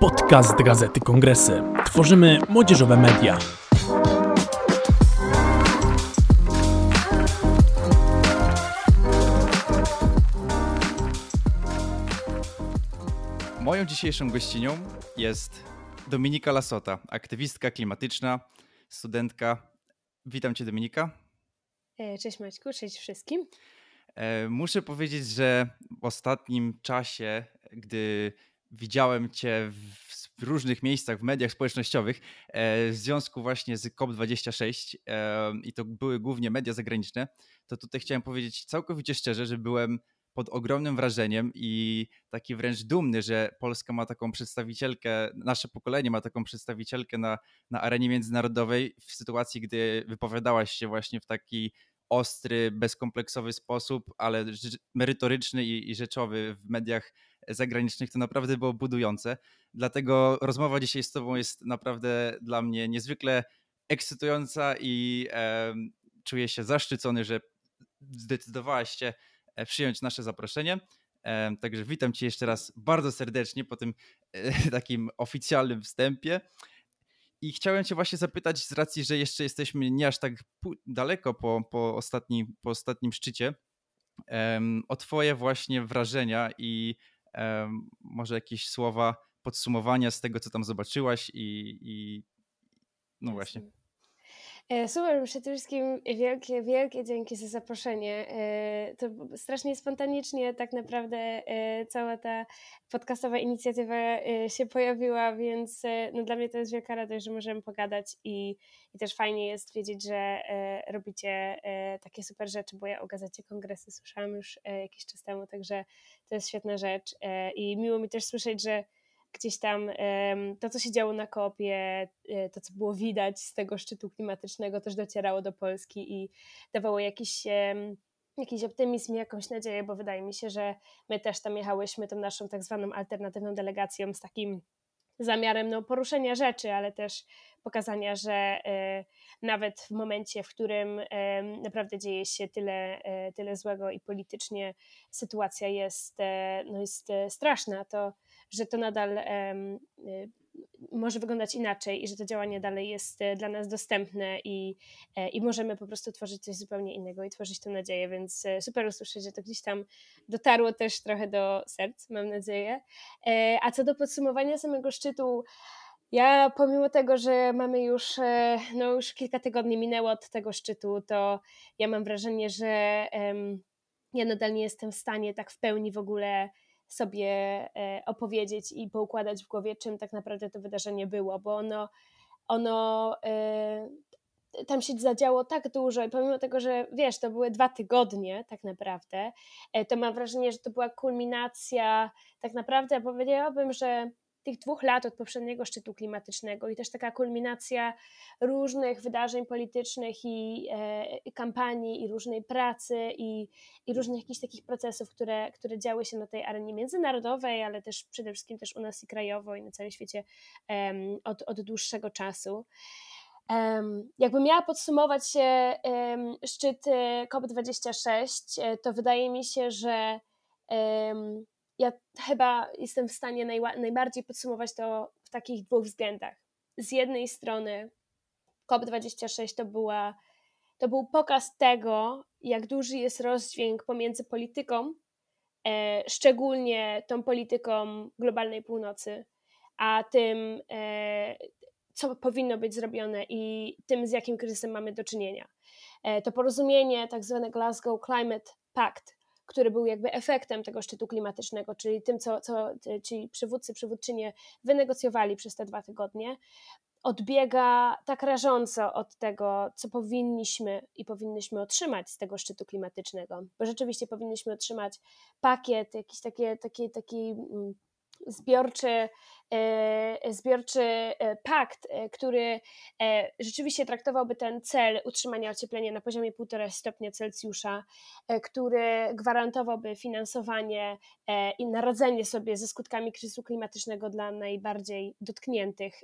Podcast Gazety Kongresy. Tworzymy młodzieżowe media. Moją dzisiejszą gościnią jest Dominika Lasota, aktywistka klimatyczna, studentka. Witam Cię, Dominika. E, cześć Maćku, cześć wszystkim. E, muszę powiedzieć, że w ostatnim czasie, gdy widziałem Cię w różnych miejscach, w mediach społecznościowych, e, w związku właśnie z COP26 i to były głównie media zagraniczne, to tutaj chciałem powiedzieć całkowicie szczerze, że byłem pod ogromnym wrażeniem i taki wręcz dumny, że Polska ma taką przedstawicielkę, nasze pokolenie ma taką przedstawicielkę na, na arenie międzynarodowej w sytuacji, gdy wypowiadałaś się właśnie w taki ostry, bezkompleksowy sposób, ale merytoryczny i, i rzeczowy w mediach zagranicznych, to naprawdę było budujące. Dlatego rozmowa dzisiaj z Tobą jest naprawdę dla mnie niezwykle ekscytująca i e, czuję się zaszczycony, że zdecydowałaś się e, przyjąć nasze zaproszenie. E, także witam Cię jeszcze raz bardzo serdecznie po tym e, takim oficjalnym wstępie. I chciałem Cię właśnie zapytać, z racji, że jeszcze jesteśmy nie aż tak daleko po, po, ostatni, po ostatnim szczycie, um, o Twoje właśnie wrażenia i może jakieś słowa podsumowania z tego, co tam zobaczyłaś i, i no właśnie. E, super, przede wszystkim wielkie, wielkie dzięki za zaproszenie. E, to strasznie spontanicznie tak naprawdę e, cała ta podcastowa inicjatywa się pojawiła, więc no dla mnie to jest wielka radość, że możemy pogadać i, i też fajnie jest wiedzieć, że robicie takie super rzeczy, bo ja o Gazecie Kongresy słyszałam już jakiś czas temu, także to jest świetna rzecz i miło mi też słyszeć, że gdzieś tam to, co się działo na kopie, e, to, co było widać z tego szczytu klimatycznego, też docierało do Polski i dawało jakiś, jakiś optymizm i jakąś nadzieję, bo wydaje mi się, że my też tam jechałyśmy tą naszą tak zwaną alternatywną delegacją z takim zamiarem no, poruszenia rzeczy, ale też pokazania, że y, nawet w momencie, w którym naprawdę dzieje się tyle, y, tyle złego i politycznie sytuacja jest, no, jest straszna, to że to nadal może wyglądać inaczej i że to działanie dalej jest e, dla nas dostępne i, e, i możemy po prostu tworzyć coś zupełnie innego i tworzyć tę nadzieję, więc e, super usłyszeć, że to gdzieś tam dotarło też trochę do serc, mam nadzieję. A co do podsumowania samego szczytu, ja pomimo tego, że mamy już, no już kilka tygodni minęło od tego szczytu, to ja mam wrażenie, że ja nadal nie jestem w stanie tak w pełni w ogóle sobie e, opowiedzieć i poukładać w głowie, czym tak naprawdę to wydarzenie było, bo ono, ono e, tam się zadziało tak dużo i pomimo tego, że wiesz, to były dwa tygodnie tak naprawdę, e, to mam wrażenie, że to była kulminacja tak naprawdę, powiedziałabym, że tych dwóch lat od poprzedniego szczytu klimatycznego i też taka kulminacja różnych wydarzeń politycznych i, e, kampanii i różnej pracy i, i różnych jakichś takich procesów, które, które działy się na tej arenie międzynarodowej, ale też przede wszystkim też u nas i krajowo i na całym świecie od, od dłuższego czasu. Um, jakbym miała podsumować się um, szczyt COP26, e, to wydaje mi się, że um, ja chyba jestem w stanie najbardziej podsumować to w takich dwóch względach. Z jednej strony COP26 to, była, to był pokaz tego, jak duży jest rozdźwięk pomiędzy polityką, e, szczególnie tą polityką globalnej północy, a tym, e, co powinno być zrobione i tym, z jakim kryzysem mamy do czynienia. E, to porozumienie, tak zwane Glasgow Climate Pact, który był jakby efektem tego szczytu klimatycznego, czyli tym, co, co ci przywódcy, przywódczynie wynegocjowali przez te dwa tygodnie, odbiega tak rażąco od tego, co powinniśmy i powinnyśmy otrzymać z tego szczytu klimatycznego, bo rzeczywiście powinniśmy otrzymać pakiet, jakiś taki, taki, taki mm, zbiorczy zbiorczy e, pakt, e, który rzeczywiście traktowałby ten cel utrzymania ocieplenia na poziomie 1,5 stopnia Celsjusza, który gwarantowałby finansowanie i naradzenie sobie ze skutkami kryzysu klimatycznego dla najbardziej dotkniętych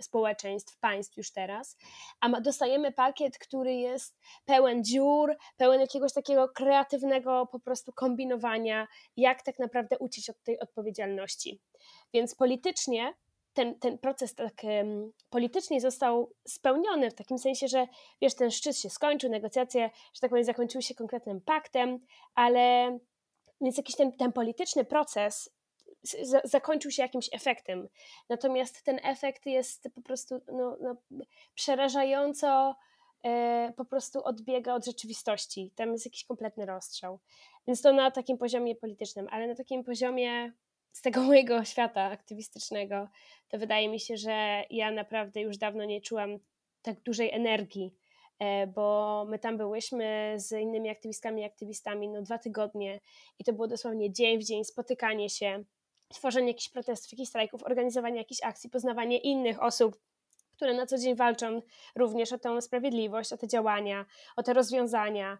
społeczeństw, państw już teraz. A dostajemy pakiet, który jest pełen dziur, pełen jakiegoś takiego kreatywnego po prostu kombinowania, jak tak naprawdę uciec od tej odpowiedzialności. Więc politycznie ten, ten proces tak um, politycznie został spełniony w takim sensie, że wiesz, ten szczyt się skończył, negocjacje, że tak powiem, zakończyły się konkretnym paktem, ale więc jakiś ten, ten polityczny proces zakończył się jakimś efektem. Natomiast ten efekt jest po prostu no, no, przerażająco e, po prostu odbiega od rzeczywistości. Tam jest jakiś kompletny rozstrzał. Więc to na takim poziomie politycznym, ale na takim poziomie z tego mojego świata aktywistycznego, to wydaje mi się, że ja naprawdę już dawno nie czułam tak dużej energii, e, bo my tam byłyśmy z innymi aktywistkami i aktywistami no dwa tygodnie i to było dosłownie dzień w dzień spotykanie się, tworzenie jakichś protestów, jakichś strajków, organizowanie jakichś akcji, poznawanie innych osób, które na co dzień walczą również o tę sprawiedliwość, o te działania, o te rozwiązania.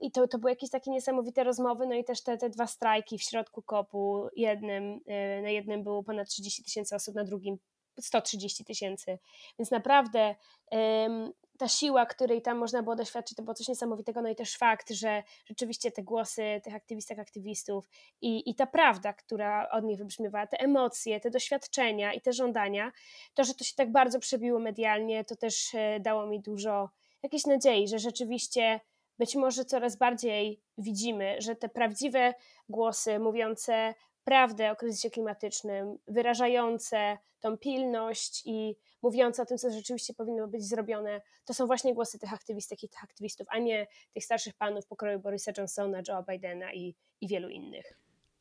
I to, to były jakieś takie niesamowite rozmowy, no i też te, te dwa strajki w środku kopu. Jednym, e, na jednym było ponad 30 tysięcy osób, na drugim 130 tysięcy. Więc naprawdę ta siła, której tam można było doświadczyć, to było coś niesamowitego. No i też fakt, że rzeczywiście te głosy tych aktywistek, aktywistów i, i ta prawda, która od nich wybrzmiewała, te emocje, te doświadczenia i te żądania, to, że to się tak bardzo przebiło medialnie, to też e, dało mi dużo jakiejś nadziei, że rzeczywiście być może coraz bardziej widzimy, że te prawdziwe głosy mówiące prawdę o kryzysie klimatycznym, wyrażające tą pilność i mówiące o tym, co rzeczywiście powinno być zrobione, to są właśnie głosy tych aktywistek i tych aktywistów, a nie tych starszych panów pokroju Borisa Johnsona, Joe Bidena i, i wielu innych.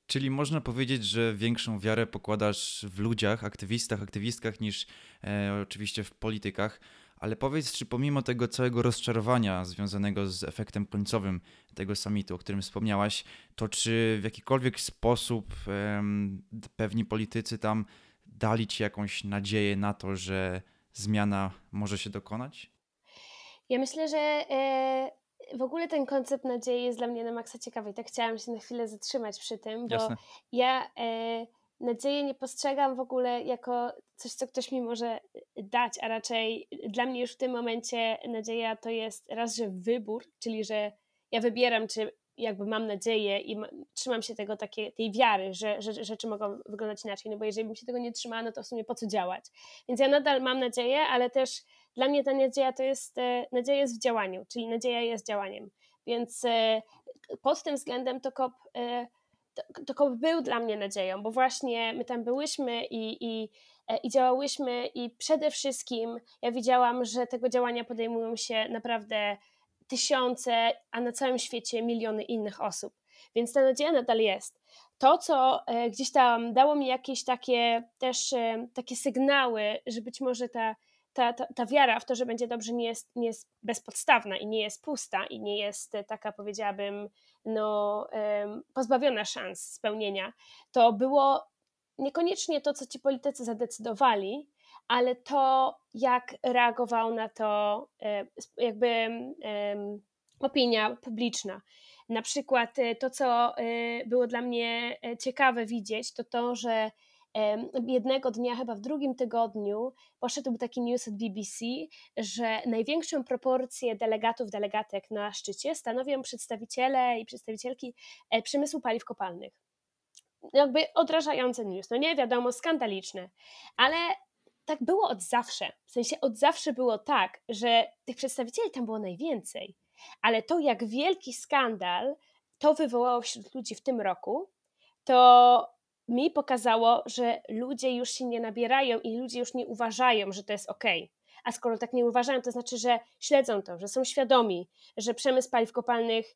Czyli można powiedzieć, że większą wiarę pokładasz w ludziach, aktywistach, aktywistkach niż e, oczywiście w politykach. Ale powiedz, czy pomimo tego całego rozczarowania związanego z efektem końcowym tego summitu, o którym wspomniałaś, to czy w jakikolwiek sposób em, pewni politycy tam dali ci jakąś nadzieję na to, że zmiana może się dokonać? Ja myślę, że e, w ogóle ten koncept nadziei jest dla mnie na maksa ciekawy i tak chciałam się na chwilę zatrzymać przy tym, bo Jasne. ja e, nadzieję nie postrzegam w ogóle jako coś, co ktoś mi może dać, a raczej dla mnie już w tym momencie nadzieja to jest raz, że wybór, czyli że ja wybieram, czy jakby mam nadzieję i ma, trzymam się tego takiej, tej wiary, że, że, rzeczy mogą wyglądać inaczej, no bo jeżeli bym się tego nie trzymała, no to w sumie po co działać. Więc ja nadal mam nadzieję, ale też dla mnie ta nadzieja to jest, e, nadzieja jest w działaniu, czyli nadzieja jest działaniem. Więc e, pod tym względem to COP, e, to, to COP był dla mnie nadzieją, bo właśnie my tam byłyśmy i, i, i działałyśmy i przede wszystkim ja widziałam, że tego działania podejmują się naprawdę tysiące, a na całym świecie miliony innych osób. Więc ta nadzieja nadal jest. To, co e, gdzieś tam dało mi jakieś takie też e, takie sygnały, że być może ta, ta, ta, ta wiara w to, że będzie dobrze, nie jest, nie jest bezpodstawna i nie jest pusta i nie jest taka, powiedziałabym, no, pozbawiona szans spełnienia, to było niekoniecznie to, co ci politycy zadecydowali, ale to, jak reagował na to e, jakby opinia publiczna. Na przykład e, to, co e, było dla mnie ciekawe widzieć, to to, że jednego dnia, chyba w drugim tygodniu, poszedł taki news od BBC, że największą proporcję delegatów, delegatek na szczycie stanowią przedstawiciele i przedstawicielki przemysłu paliw kopalnych. Jakby odrażające news, no nie wiadomo, skandaliczne, ale tak było od zawsze. W sensie od zawsze było tak, że tych przedstawicieli tam było najwięcej, ale to, jak wielki skandal to wywołało wśród ludzi w tym roku, to mi pokazało, że ludzie już się nie nabierają i ludzie już nie uważają, że to jest ok. A skoro tak nie uważają, to znaczy, że śledzą to, że są świadomi, że przemysł paliw kopalnych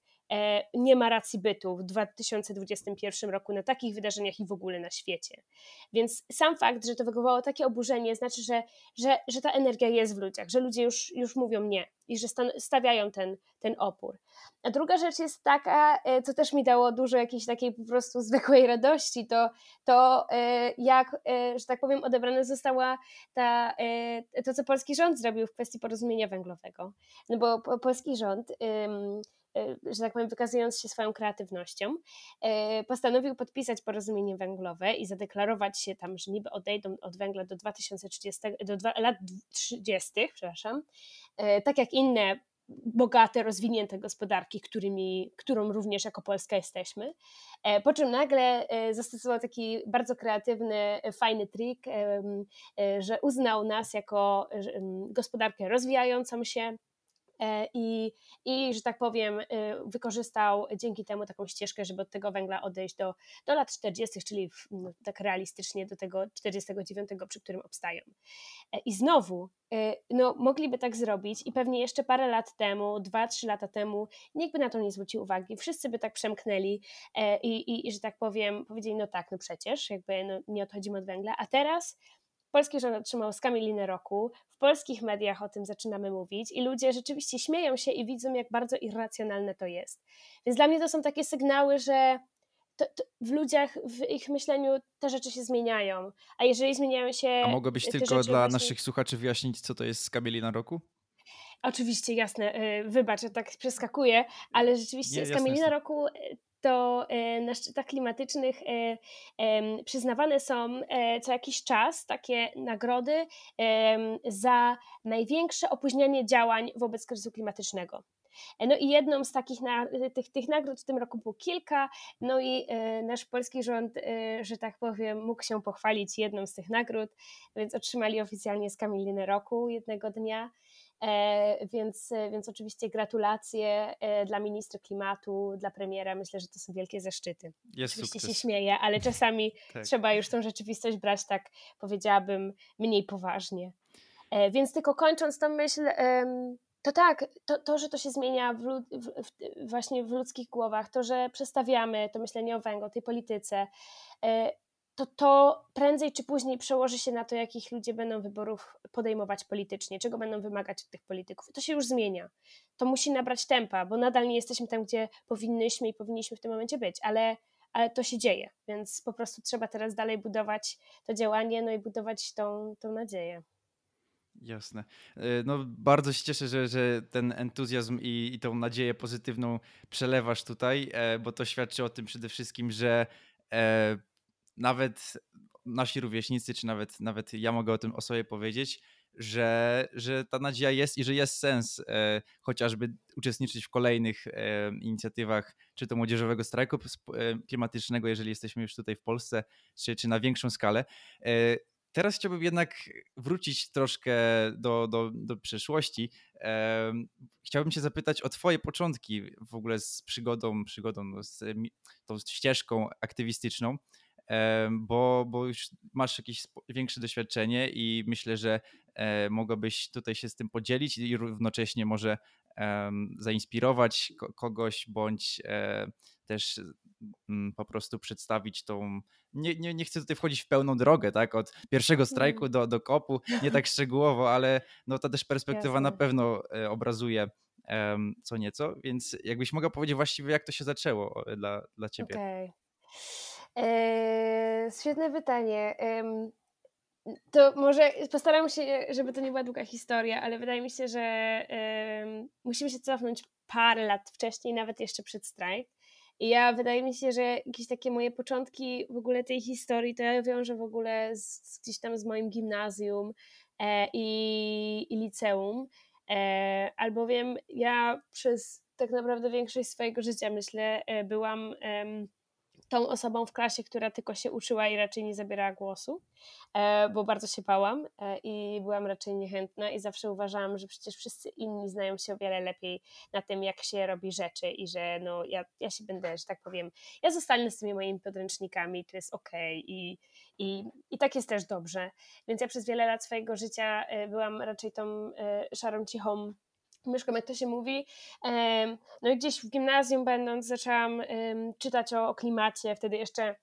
nie ma racji bytu w 2021 roku na takich wydarzeniach i w ogóle na świecie. Więc sam fakt, że to wywołało takie oburzenie, znaczy, że, że, że ta energia jest w ludziach, że ludzie już, już mówią nie i że stawiają ten, ten opór. A druga rzecz jest taka, e, co też mi dało dużo jakiejś takiej po prostu zwykłej radości, to, to e, jak, że tak powiem, odebrana została ta, to, co polski rząd zrobił w kwestii porozumienia węglowego. No bo polski rząd E, że tak powiem, wykazując się swoją kreatywnością, e, postanowił podpisać porozumienie węglowe i zadeklarować się tam, że niby odejdą od węgla do 2030, do lat 30, przepraszam, e, tak jak inne bogate, rozwinięte gospodarki, którymi, którą również jako Polska jesteśmy. Po czym nagle zastosował taki bardzo kreatywny, fajny trik, że uznał nas jako gospodarkę rozwijającą się, E, i, i że tak powiem, y, wykorzystał dzięki temu taką ścieżkę, żeby od tego węgla odejść do, do lat 40., czyli w, no, tak realistycznie do tego 49, przy którym obstają. E, I znowu, y, no, mogliby tak zrobić i pewnie jeszcze parę lat temu, dwa, trzy lata temu, nikt by na to nie zwrócił uwagi, wszyscy by tak przemknęli e, i, i, i że tak powiem, powiedzieli, no tak, no przecież, jakby no, nie odchodzimy od węgla, a teraz polski rząd otrzymał skamieliny roku, w polskich mediach o tym zaczynamy mówić i ludzie rzeczywiście śmieją się i widzą, jak bardzo irracjonalne to jest. Więc dla mnie to są takie sygnały, że to, to w ludziach, w ich myśleniu te rzeczy się zmieniają. A jeżeli zmieniają się. A mogłabyś tylko dla właśnie... naszych słuchaczy wyjaśnić, co to jest skamielina roku? Oczywiście, jasne. Y, wybacz, tak przeskakuję, ale rzeczywiście Nie, skamielina roku y, to e, na szczytach klimatycznych e, przyznawane są e, co jakiś czas takie nagrody za największe opóźnianie działań wobec kryzysu klimatycznego. No i jedną z takich na, tych, tych nagród w tym roku było kilka, no i nasz polski rząd, że tak powiem, mógł się pochwalić jedną z tych nagród, więc otrzymali oficjalnie skamieliny roku jednego dnia. E, więc, więc oczywiście gratulacje e, dla ministra klimatu, dla premiera. Myślę, że to są wielkie zaszczyty. Jest oczywiście sukces. się śmieję, ale czasami tak. trzeba już tą rzeczywistość brać tak, powiedziałabym, mniej poważnie. E, więc tylko kończąc tą myśl, to tak, to, to że to się zmienia w, w, w, właśnie w ludzkich głowach, to, że przestawiamy to myślenie o węglu, tej polityce, to to prędzej czy później przełoży się na to, jakich ludzie będą wyborów podejmować politycznie, czego będą wymagać od tych polityków. To się już zmienia. To musi nabrać tempa, bo nadal nie jesteśmy tam, gdzie powinnyśmy i powinniśmy w tym momencie być, ale, ale to się dzieje, więc po prostu trzeba teraz dalej budować to działanie, no i budować tą, tą nadzieję. Jasne. E, no, bardzo się cieszę, że, że ten entuzjazm i, i tą nadzieję pozytywną przelewasz tutaj, e, bo to świadczy o tym przede wszystkim, że e, nawet nasi rówieśnicy, czy nawet, nawet ja mogę o tym o sobie powiedzieć, że, że ta nadzieja jest i że jest sens e, chociażby uczestniczyć w kolejnych e, inicjatywach, czy to młodzieżowego strajku e, klimatycznego, jeżeli jesteśmy już tutaj w Polsce, czy, czy na większą skalę. E, teraz chciałbym jednak wrócić troszkę do, do, do przeszłości. E, chciałbym się zapytać o Twoje początki w ogóle z przygodą, przygodą z tą ścieżką aktywistyczną bo, bo już masz jakieś większe doświadczenie i myślę, że e, mogłabyś tutaj się z tym podzielić i równocześnie może zainspirować kogoś bądź e, też mm, po prostu przedstawić tą. Nie, nie, nie chcę tutaj wchodzić w pełną drogę, tak? Od pierwszego strajku mm. do, do kopu, nie tak szczegółowo, ale no ta też perspektywa Jasne. na pewno e, obrazuje co nieco, więc jakbyś mogła powiedzieć właściwie, jak to się zaczęło dla, dla ciebie. Okay. Eee, świetne pytanie. To może postaram się, żeby to nie była długa historia, ale wydaje mi się, że musimy się cofnąć parę lat wcześniej, nawet jeszcze przed strajk. I ja wydaje mi się, że jakieś takie moje początki w ogóle tej historii to ja wiążę w ogóle z, gdzieś tam z moim gimnazjum e, i, i liceum, e, albowiem ja przez tak naprawdę większość swojego życia myślę e, byłam tą osobą w klasie, która tylko się uczyła i raczej nie zabierała głosu, e, bo bardzo się bałam e, i byłam raczej niechętna i zawsze uważałam, że przecież wszyscy inni znają się o wiele lepiej na tym, jak się robi rzeczy i że no ja, ja się będę, że tak powiem, ja zostanę z tymi moimi podręcznikami, to jest okej okay i, i, i tak jest też dobrze. Więc ja przez wiele lat swojego życia e, byłam raczej tą szarą, cichą myszką, jak to się mówi. No i gdzieś w gimnazjum będąc zaczęłam czytać o, o klimacie, wtedy jeszcze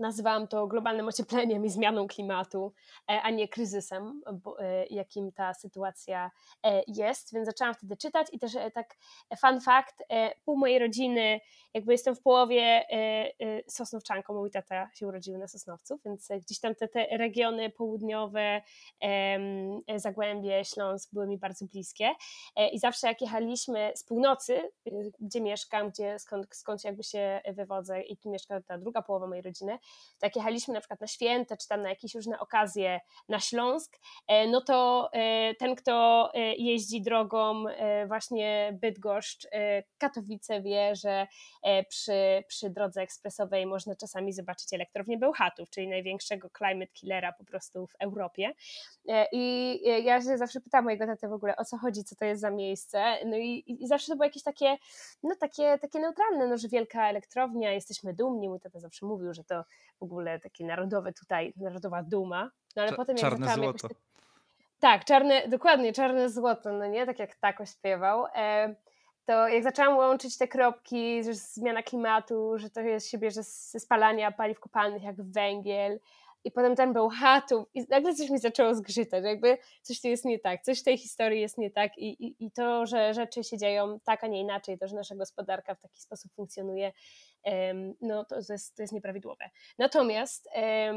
nazywałam to globalnym ociepleniem i zmianą klimatu, e, a nie kryzysem, e, jakim ta sytuacja e, jest. Więc zaczęłam wtedy czytać i też tak fun fact, pół mojej rodziny jakby jestem w połowie sosnowczanką, mój tata się urodził na Sosnowcu, więc gdzieś tam te, te regiony południowe, Zagłębie, Śląsk były mi bardzo bliskie i zawsze jak jechaliśmy z północy, gdzie mieszkam, gdzie, skąd, skąd jakby się wywodzę i tu mieszka ta druga połowa mojej rodziny, tak jechaliśmy na przykład na święta, czy tam na jakieś różne okazje na Śląsk, e, no to e, ten, kto e, jeździ drogą właśnie Bydgoszcz, Katowice wie, że przy, przy drodze ekspresowej można czasami zobaczyć elektrownię Bełchatów, czyli największego climate killera po prostu w Europie. I ja się zawsze pytam mojego tatę w ogóle, o co chodzi, co to jest za miejsce. No i, i zawsze to było jakieś takie, no takie, takie neutralne, no że wielka elektrownia, jesteśmy dumni. Mój tata zawsze mówił, że to w ogóle takie narodowe tutaj, narodowa duma. No ale Cza potem jak czarne złoto. Jakoś... Tak- tak, czarne, dokładnie, czarne złoto, no nie, tak jak Tako śpiewał. E, to jak zaczęłam łączyć te kropki, że zmiana klimatu, że to jest się bierze ze spalania paliw kopalnych jak węgiel, i potem ten był chatów i nagle coś mi zaczęło zgrzytać, jakby coś tu jest nie tak, coś w tej historii jest nie tak i, i, i to, że rzeczy się dzieją tak, a nie inaczej, to, że nasza gospodarka w taki sposób funkcjonuje, no to jest, to jest nieprawidłowe. Natomiast e,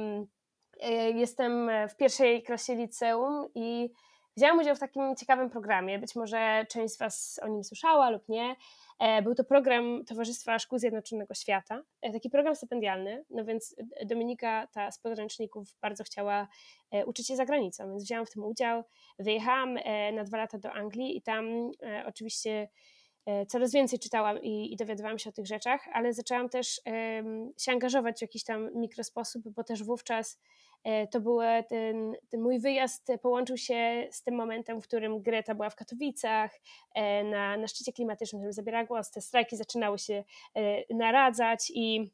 jestem w pierwszej klasie liceum i wzięłam udział w takim ciekawym programie, być może część z Was o nim słyszała lub nie, E, był to program Towarzystwa Szkół Zjednoczonego Świata, e, taki program stypendialny, no więc Dominika, ta z podręczników, bardzo chciała uczyć się za granicą, więc wzięłam w tym udział. Wyjechałam na dwa lata do Anglii i tam oczywiście coraz więcej czytałam i, i dowiadywałam się o tych rzeczach, ale zaczęłam też się angażować w jakiś tam mikrosposób, bo też wówczas E, to był ten, ten, mój wyjazd połączył się z tym momentem, w którym Greta była w Katowicach e, na, na szczycie klimatycznym, w którym zabierała głos, te strajki zaczynały się e, naradzać i,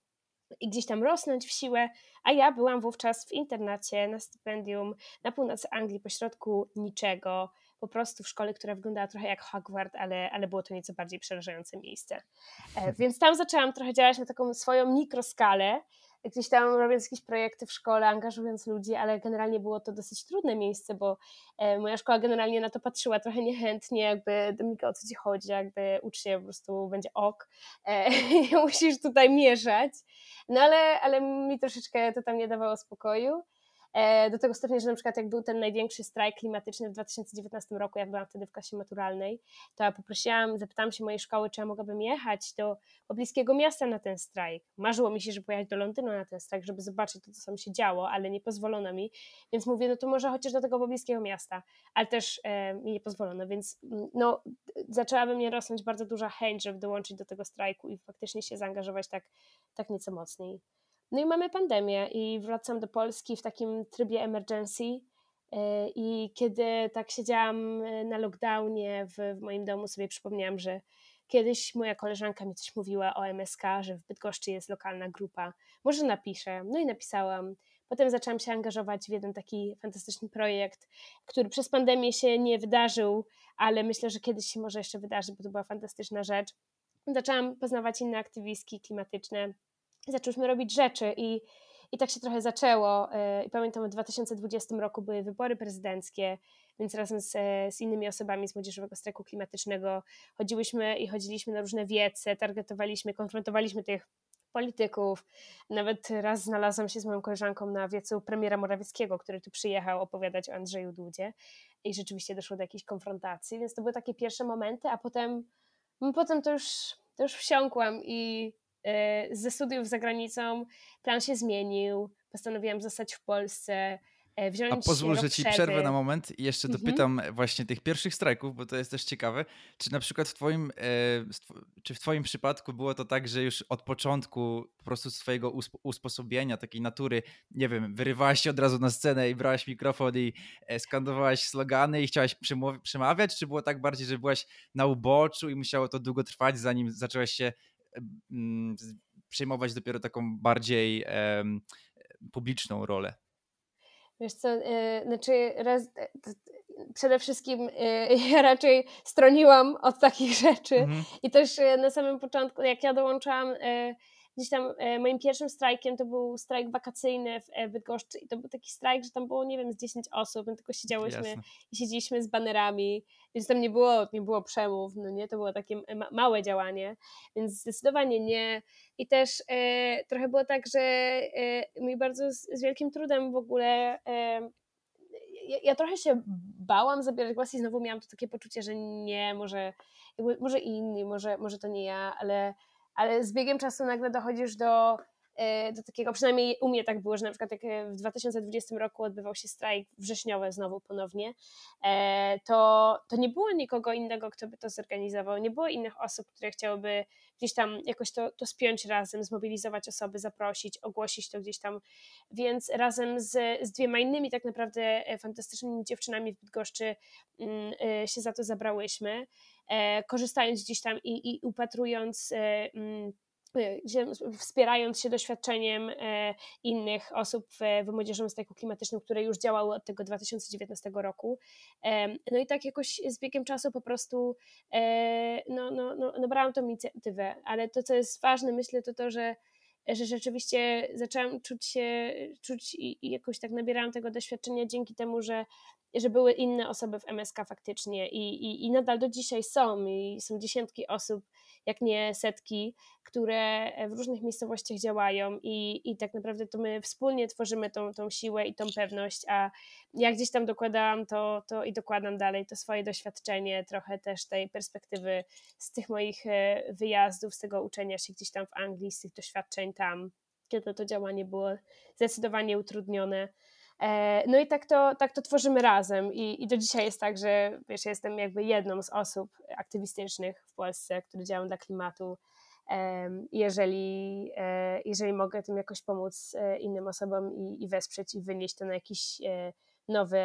i gdzieś tam rosnąć w siłę, a ja byłam wówczas w internacie na stypendium na północy Anglii, pośrodku niczego, po prostu w szkole, która wyglądała trochę jak Hogwart, ale, ale było to nieco bardziej przerażające miejsce. Więc tam zaczęłam trochę działać na taką swoją mikroskalę, gdzieś tam robiąc jakieś projekty w szkole, angażując ludzi, ale generalnie było to dosyć trudne miejsce, bo e, moja szkoła generalnie na to patrzyła trochę niechętnie, jakby Dominika o co ci chodzi, jakby ucz się, po prostu będzie ok, e, musisz tutaj mieszać, no ale, ale mi troszeczkę to tam nie dawało spokoju. E, do tego stopnia, że na przykład jak był ten największy strajk klimatyczny w 2019 roku, ja byłam wtedy w klasie maturalnej, to ja poprosiłam, zapytałam się mojej szkoły, czy ja mogłabym jechać do pobliskiego miasta na ten strajk. Marzyło mi się, żeby pojechać do Londynu na ten strajk, żeby zobaczyć to, co tam się działo, ale nie pozwolono mi, więc mówię, no to może chociaż do tego pobliskiego miasta, ale też e, mi nie pozwolono, więc mm, no, zaczęła we mnie rosnąć bardzo duża chęć, żeby dołączyć do tego strajku i faktycznie się zaangażować tak, tak nieco mocniej. No i mamy pandemię i wracam do Polski w takim trybie emergency. E, I kiedy tak siedziałam e, na lockdownie w, w moim domu, sobie przypomniałam, że kiedyś moja koleżanka mi coś mówiła o MSK, że w Bydgoszczy jest lokalna grupa. Może napiszę. No i napisałam. Potem zaczęłam się angażować w jeden taki fantastyczny projekt, który przez pandemię się nie wydarzył, ale myślę, że kiedyś się może jeszcze wydarzy, bo to była fantastyczna rzecz. Zaczęłam poznawać inne aktywistki klimatyczne, zaczęłyśmy robić rzeczy i, i tak się trochę zaczęło. E, I pamiętam, w 2020 roku były wybory prezydenckie, więc razem z, z innymi osobami z Młodzieżowego Strajku Klimatycznego chodziłyśmy i chodziliśmy na różne wiece, targetowaliśmy, konfrontowaliśmy tych polityków. Nawet raz znalazłam się z moją koleżanką na wiecu premiera Morawieckiego, który tu przyjechał opowiadać o Andrzeju Dudzie i rzeczywiście doszło do jakiejś konfrontacji, więc to były takie pierwsze momenty, a potem, potem to już, to już wsiąkłam i E, ze studiów za granicą plan się zmienił, postanowiłam zostać w Polsce, e, wziąć A pozwól, że ci przerwę na moment i jeszcze mhm. dopytam właśnie tych pierwszych strajków, bo to jest też ciekawe. Czy na przykład w twoim, e, czy w twoim przypadku było to tak, że już od początku po prostu swojego usposobienia, takiej natury, nie wiem, wyrywałaś się od razu na scenę i brałaś mikrofon i skandowałaś slogany i chciałaś przemawiać, czy było tak bardziej, że byłaś na uboczu i musiało to długo trwać, zanim zaczęłaś się przejmować dopiero taką bardziej publiczną rolę? Wiesz co, yy, znaczy raz, e, przede wszystkim yy, ja raczej stroniłam od takich rzeczy mhm. i też na samym początku, jak ja dołączałam gdzieś tam e, moim pierwszym strajkiem to był strajk wakacyjny w e, Bydgoszczy i to był taki strajk, że tam było, nie wiem, z 10 osób, my tylko siedziałyśmy Jasne. i siedzieliśmy z banerami, więc tam nie było, nie było przemów, no nie, to było takie ma małe działanie, więc zdecydowanie nie i też e, trochę było tak, że e, mi bardzo z, z, wielkim trudem w ogóle e, ja, ja, trochę się bałam zabierać głos i znowu miałam to takie poczucie, że nie, może, jakby, może inni, może, może to nie ja, ale, ale z biegiem czasu nagle dochodzisz do E, do takiego, przynajmniej u mnie tak było, że na przykład jak e, w 2020 roku odbywał się strajk wrześniowy znowu ponownie, e, to, to nie było nikogo innego, kto by to zorganizował, nie było innych osób, które chciałyby gdzieś tam jakoś to, to spiąć razem, zmobilizować osoby, zaprosić, ogłosić to gdzieś tam, więc razem z, z dwiema innymi tak naprawdę fantastycznymi dziewczynami w Bydgoszczy mm, się za to zabrałyśmy, korzystając gdzieś tam i, i upatrując mm, wspierając się doświadczeniem e, innych osób w Młodzieżowym Strajku Klimatycznym, które już działały od tego 2019 roku. No i tak jakoś z biegiem czasu po prostu e, no, no, no, nabrałam tą inicjatywę, ale to, co jest ważne, myślę, to to, że że rzeczywiście zaczęłam czuć się, czuć i, i jakoś tak nabierałam tego doświadczenia dzięki temu, że że były inne osoby w MSK faktycznie i, i, i nadal do dzisiaj są i są dziesiątki osób, jak nie setki, które w różnych miejscowościach działają i, i tak naprawdę to my wspólnie tworzymy tą, tą siłę i tą pewność, a jak gdzieś tam dokładałam to, to i dokładam dalej to swoje doświadczenie, trochę też tej perspektywy z tych moich e, wyjazdów, z tego uczenia się gdzieś tam w Anglii, z tych doświadczeń tam, kiedy to działanie było zdecydowanie utrudnione. E, no i tak to, tak to tworzymy razem I, i do dzisiaj jest tak, że wiesz, jestem jakby jedną z osób aktywistycznych w Polsce, które działają dla klimatu. Jeżeli, e, jeżeli mogę tym jakoś pomóc e, innym osobom i, i wesprzeć i wynieść to na jakiś nowy,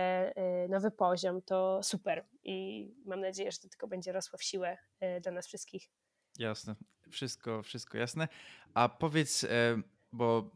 nowy poziom, to super. I mam nadzieję, że to tylko będzie rosło w siłę dla nas wszystkich. Jasne, wszystko, wszystko jasne. A powiedz, bo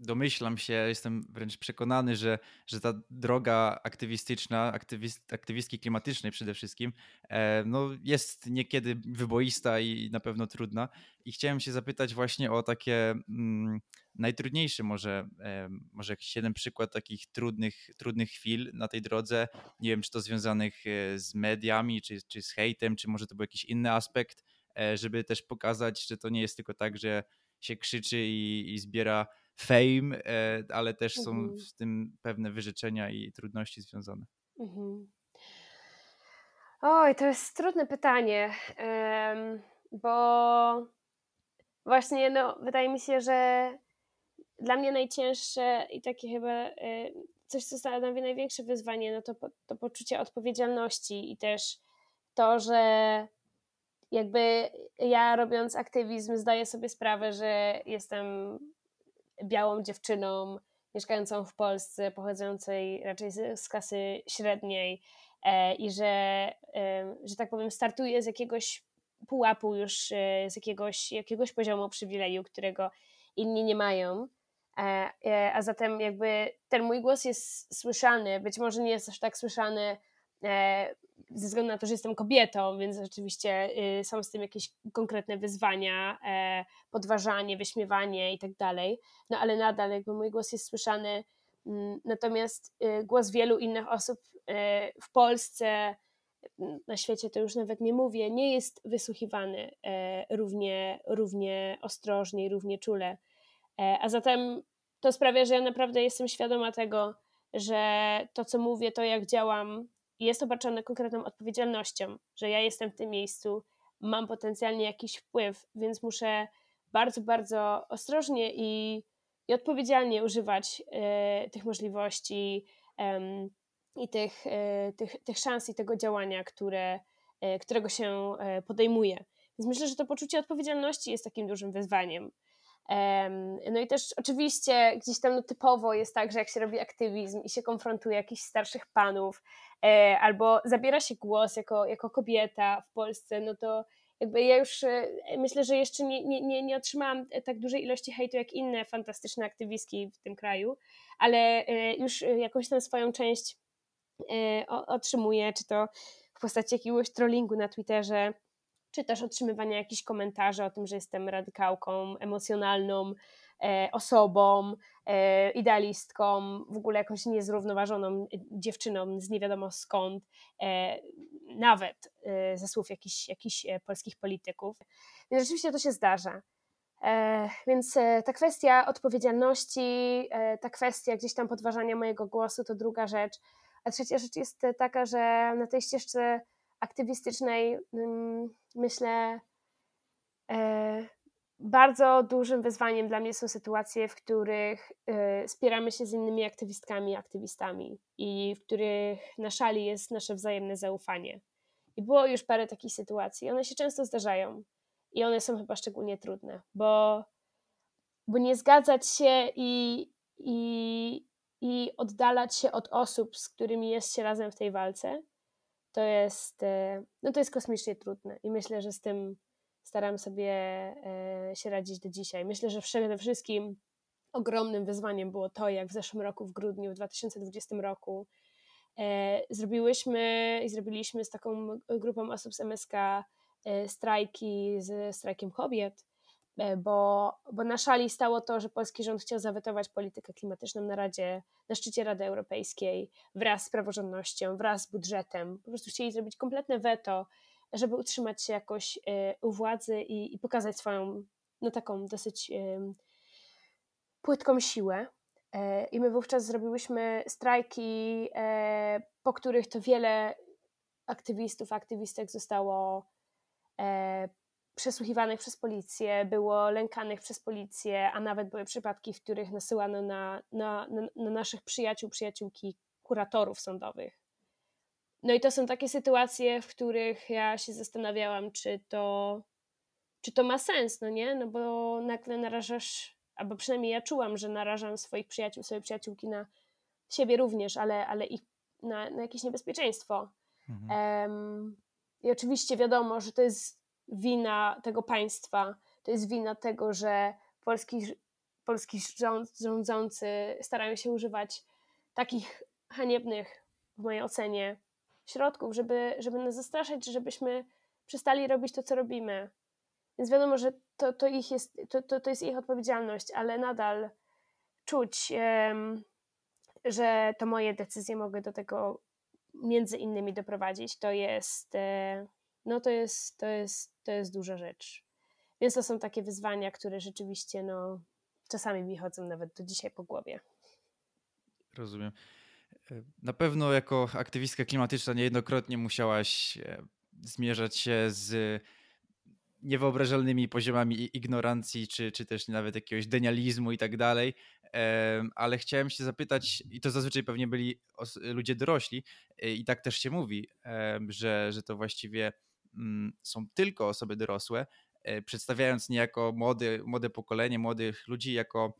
domyślam się, jestem wręcz przekonany, że, że ta droga aktywistyczna, aktywist, aktywistki klimatycznej przede wszystkim, e, no jest niekiedy wyboista i na pewno trudna. I chciałem się zapytać właśnie o takie mm, najtrudniejsze może, e, może jakiś jeden przykład takich trudnych, trudnych chwil na tej drodze. Nie wiem, czy to związanych e, z mediami, czy, czy z hejtem, czy może to był jakiś inny aspekt, żeby też pokazać, że to nie jest tylko tak, że się krzyczy i, i zbiera fame, e, ale też są mhm. z tym pewne wyrzeczenia i trudności związane. Mhm. Oj, to jest trudne pytanie, bo właśnie no, wydaje mi się, że dla mnie najcięższe i takie chyba e, coś, co stanowi największe wyzwanie, no to, to poczucie odpowiedzialności i też to, że jakby ja robiąc aktywizm zdaję sobie sprawę, że jestem białą dziewczyną mieszkającą w Polsce, pochodzącej raczej z, klasy średniej e, i że, e, że tak powiem, startuję z jakiegoś pułapu już, e, z jakiegoś, jakiegoś poziomu przywileju, którego inni nie mają. A zatem jakby ten mój głos jest słyszany, być może nie jest aż tak słyszany ze względu na to, że jestem kobietą, więc rzeczywiście y, są z tym jakieś konkretne wyzwania, e, podważanie, wyśmiewanie i tak dalej, no ale nadal jakby mój głos jest słyszany, mm, natomiast y, głos wielu innych osób y, w Polsce, na świecie to już nawet nie mówię, nie jest wysłuchiwany e, równie, równie ostrożnie i równie czule. E, a zatem to sprawia, że ja naprawdę jestem świadoma tego, że to, co mówię, to jak działam, jest obarczone konkretną odpowiedzialnością, że ja jestem w tym miejscu, mam potencjalnie jakiś wpływ, więc muszę bardzo, bardzo ostrożnie i, i odpowiedzialnie używać y, tych możliwości y, i tych, y, tych, tych szans i tego działania, które, którego się podejmuje. Więc myślę, że to poczucie odpowiedzialności jest takim dużym wyzwaniem. No i też oczywiście gdzieś tam no, typowo jest tak, że jak się robi aktywizm i się konfrontuje jakichś starszych panów, e, albo zabiera się głos jako, jako kobieta w Polsce, no to jakby ja już e, myślę, że jeszcze nie, nie, nie, nie otrzymałam tak dużej ilości hejtu jak inne fantastyczne aktywistki w tym kraju, ale e, już jakąś tam swoją część otrzymuję, czy to w postaci jakiegoś trollingu na Twitterze, czy też otrzymywania jakichś komentarzy o tym, że jestem radykałką emocjonalną, e, osobą, e, idealistką, w ogóle jakąś niezrównoważoną dziewczyną z nie wiadomo skąd, e, nawet e, ze słów jakichś, jakichś e, polskich polityków. Więc rzeczywiście to się zdarza. E, więc ta kwestia odpowiedzialności, ta kwestia gdzieś tam podważania mojego głosu to druga rzecz. A trzecia rzecz jest taka, że na tej ścieżce aktywistycznej myślę e, bardzo dużym wyzwaniem dla mnie są sytuacje, w których e, spieramy się z innymi aktywistkami aktywistami i w których na szali jest nasze wzajemne zaufanie. I było już parę takich sytuacji. One się często zdarzają i one są chyba szczególnie trudne, bo, bo nie zgadzać się i, i, i oddalać się od osób, z którymi jest się razem w tej walce, to jest, e, no to jest kosmicznie trudne i myślę, że z tym staram sobie e, się radzić do dzisiaj. Myślę, że przede wszystkim ogromnym wyzwaniem było to, jak w zeszłym roku, w grudniu, w 2020 roku, e, zrobiłyśmy i zrobiliśmy z taką grupą osób z MSK strajki z strajkiem kobiet bo, bo na szali stało to, że polski rząd chciał zawetować politykę klimatyczną na Radzie, na szczycie Rady Europejskiej wraz z praworządnością, wraz z budżetem. Po prostu chcieli zrobić kompletne weto, żeby utrzymać się jakoś e, u władzy i, i pokazać swoją, no taką dosyć płytką siłę. E, I my wówczas zrobiłyśmy strajki, po których to wiele aktywistów, aktywistek zostało przesłuchiwanych przez policję, było lękanych przez policję, a nawet były przypadki, w których nasyłano na, na, na, na naszych przyjaciół, przyjaciółki kuratorów sądowych. No i to są takie sytuacje, w których ja się zastanawiałam, czy to, czy to ma sens, no nie? No bo nagle narażasz, albo przynajmniej ja czułam, że narażam swoich przyjaciół, swoje przyjaciółki na siebie również, ale, ale ich na, na jakieś niebezpieczeństwo. Mhm. Um, I oczywiście wiadomo, że to jest wina tego państwa, to jest wina tego, że polski, polski rząd, rządzący starają się używać takich haniebnych, w mojej ocenie, środków, żeby, żeby nas zastraszać, żebyśmy przestali robić to, co robimy. Więc wiadomo, że to, to, ich jest, to, to, to jest ich odpowiedzialność, ale nadal czuć, um, że to moje decyzje mogły do tego między innymi doprowadzić. To jest, e, no to jest, to jest, to jest duża rzecz. Więc to są takie wyzwania, które rzeczywiście no, czasami mi chodzą nawet do dzisiaj po głowie. Rozumiem. E, na pewno jako aktywistka klimatyczna niejednokrotnie musiałaś e, zmierzać się z niewyobrażalnymi poziomami ignorancji, czy, czy też nawet jakiegoś denializmu i tak dalej, ale chciałem się zapytać, i to zazwyczaj pewnie byli ludzie dorośli, e, i tak też się mówi, że, że to właściwie są tylko osoby dorosłe, e, przedstawiając niejako młody, młode pokolenie, młodych ludzi jako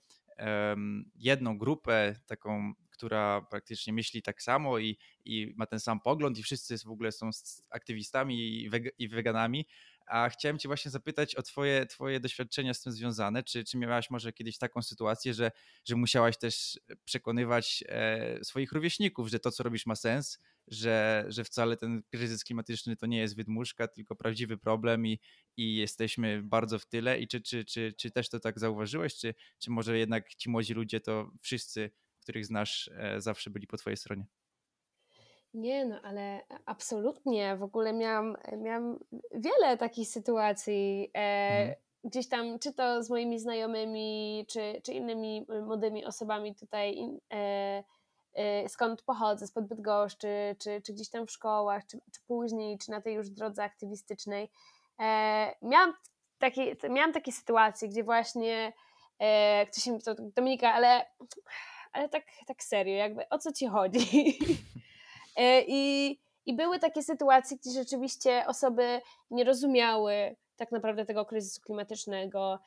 jedną grupę, taką, która praktycznie myśli tak samo i, i ma ten sam pogląd, i wszyscy w ogóle są aktywistami i weganami, a chciałem Cię właśnie zapytać o Twoje, twoje doświadczenia z tym związane. Czy, czy miałaś może kiedyś taką sytuację, że, że musiałaś też przekonywać e, swoich rówieśników, że to, co robisz, ma sens, że, że wcale ten kryzys klimatyczny to nie jest wydmuszka, tylko prawdziwy problem i, i jesteśmy bardzo w tyle. I czy, czy, czy, czy też to tak zauważyłeś, czy, czy może jednak ci młodzi ludzie to wszyscy, których znasz, e, zawsze byli po Twojej stronie? Nie, no ale absolutnie. W ogóle miałam, miałam wiele takich sytuacji. E, mhm. Gdzieś tam, czy to z moimi znajomymi, czy, czy innymi młodymi osobami tutaj, e, e, skąd pochodzę, spod Bydgoszczy, czy, czy gdzieś tam w szkołach, czy, czy później, czy na tej już drodze aktywistycznej. E, miałam, takie, miałam takie sytuacje, gdzie właśnie e, ktoś mi to, Dominika, ale, ale tak, tak serio, jakby o co ci chodzi? E, I, I były takie sytuacje, gdzie rzeczywiście osoby nie rozumiały tak naprawdę tego kryzysu klimatycznego.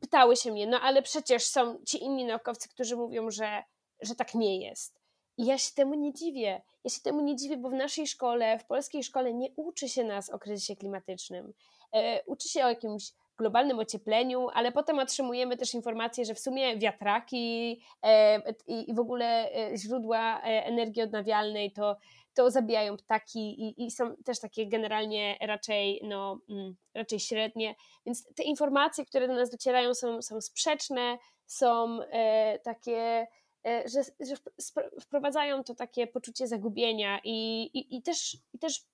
Pytały się mnie, no ale przecież są ci inni naukowcy, którzy mówią, że, że tak nie jest. I ja się temu nie dziwię. Ja się temu nie dziwię, bo w naszej szkole, w polskiej szkole nie uczy się nas o kryzysie klimatycznym. E, uczy się o jakimś globalnym ociepleniu, ale potem otrzymujemy też informacje, że w sumie wiatraki e, i w ogóle e, źródła energii odnawialnej to, to zabijają ptaki i, i są też takie generalnie raczej, no, mm, raczej średnie. Więc te informacje, które do nas docierają są, są sprzeczne, są takie że, że wprowadzają to takie poczucie zagubienia i, i, i, też, i też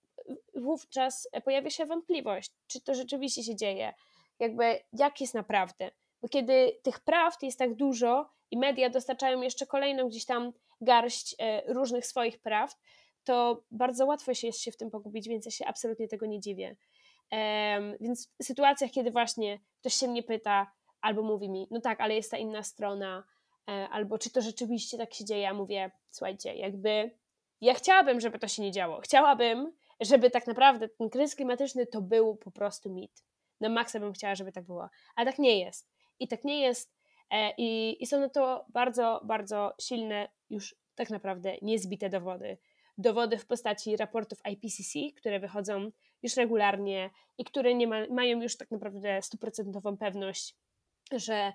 wówczas pojawia się wątpliwość, czy to rzeczywiście się dzieje, jakby jak jest naprawdę. Bo kiedy tych prawd jest tak dużo i media dostarczają jeszcze kolejną gdzieś tam garść e, różnych swoich prawd, to bardzo łatwo się jest się w tym pogubić, więc ja się absolutnie tego nie dziwię. Um, więc w sytuacjach, kiedy właśnie ktoś się mnie pyta, albo mówi mi, no tak, ale jest ta inna strona, e, albo czy to rzeczywiście tak się dzieje, ja mówię, słuchajcie, jakby ja chciałabym, żeby to się nie działo. Chciałabym, żeby tak naprawdę ten kryzys klimatyczny to był po prostu mit. Na maksa bym chciała, żeby tak było, ale tak nie jest. I tak nie jest. E, I, i są na to bardzo, bardzo silne, już tak naprawdę niezbite dowody. Dowody w postaci raportów IPCC, które wychodzą już regularnie i które nie ma, mają już tak naprawdę stuprocentową pewność, że,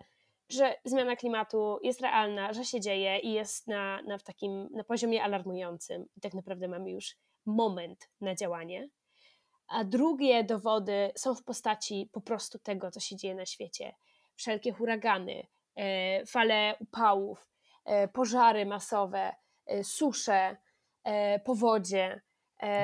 że zmiana klimatu jest realna, że się dzieje i jest na, na, w takim, na poziomie alarmującym. I tak naprawdę mamy już moment na działanie, a drugie dowody są w postaci po prostu tego, co się dzieje na świecie. Wszelkie huragany, e, fale upałów, e, pożary masowe, e, susze, powodzie,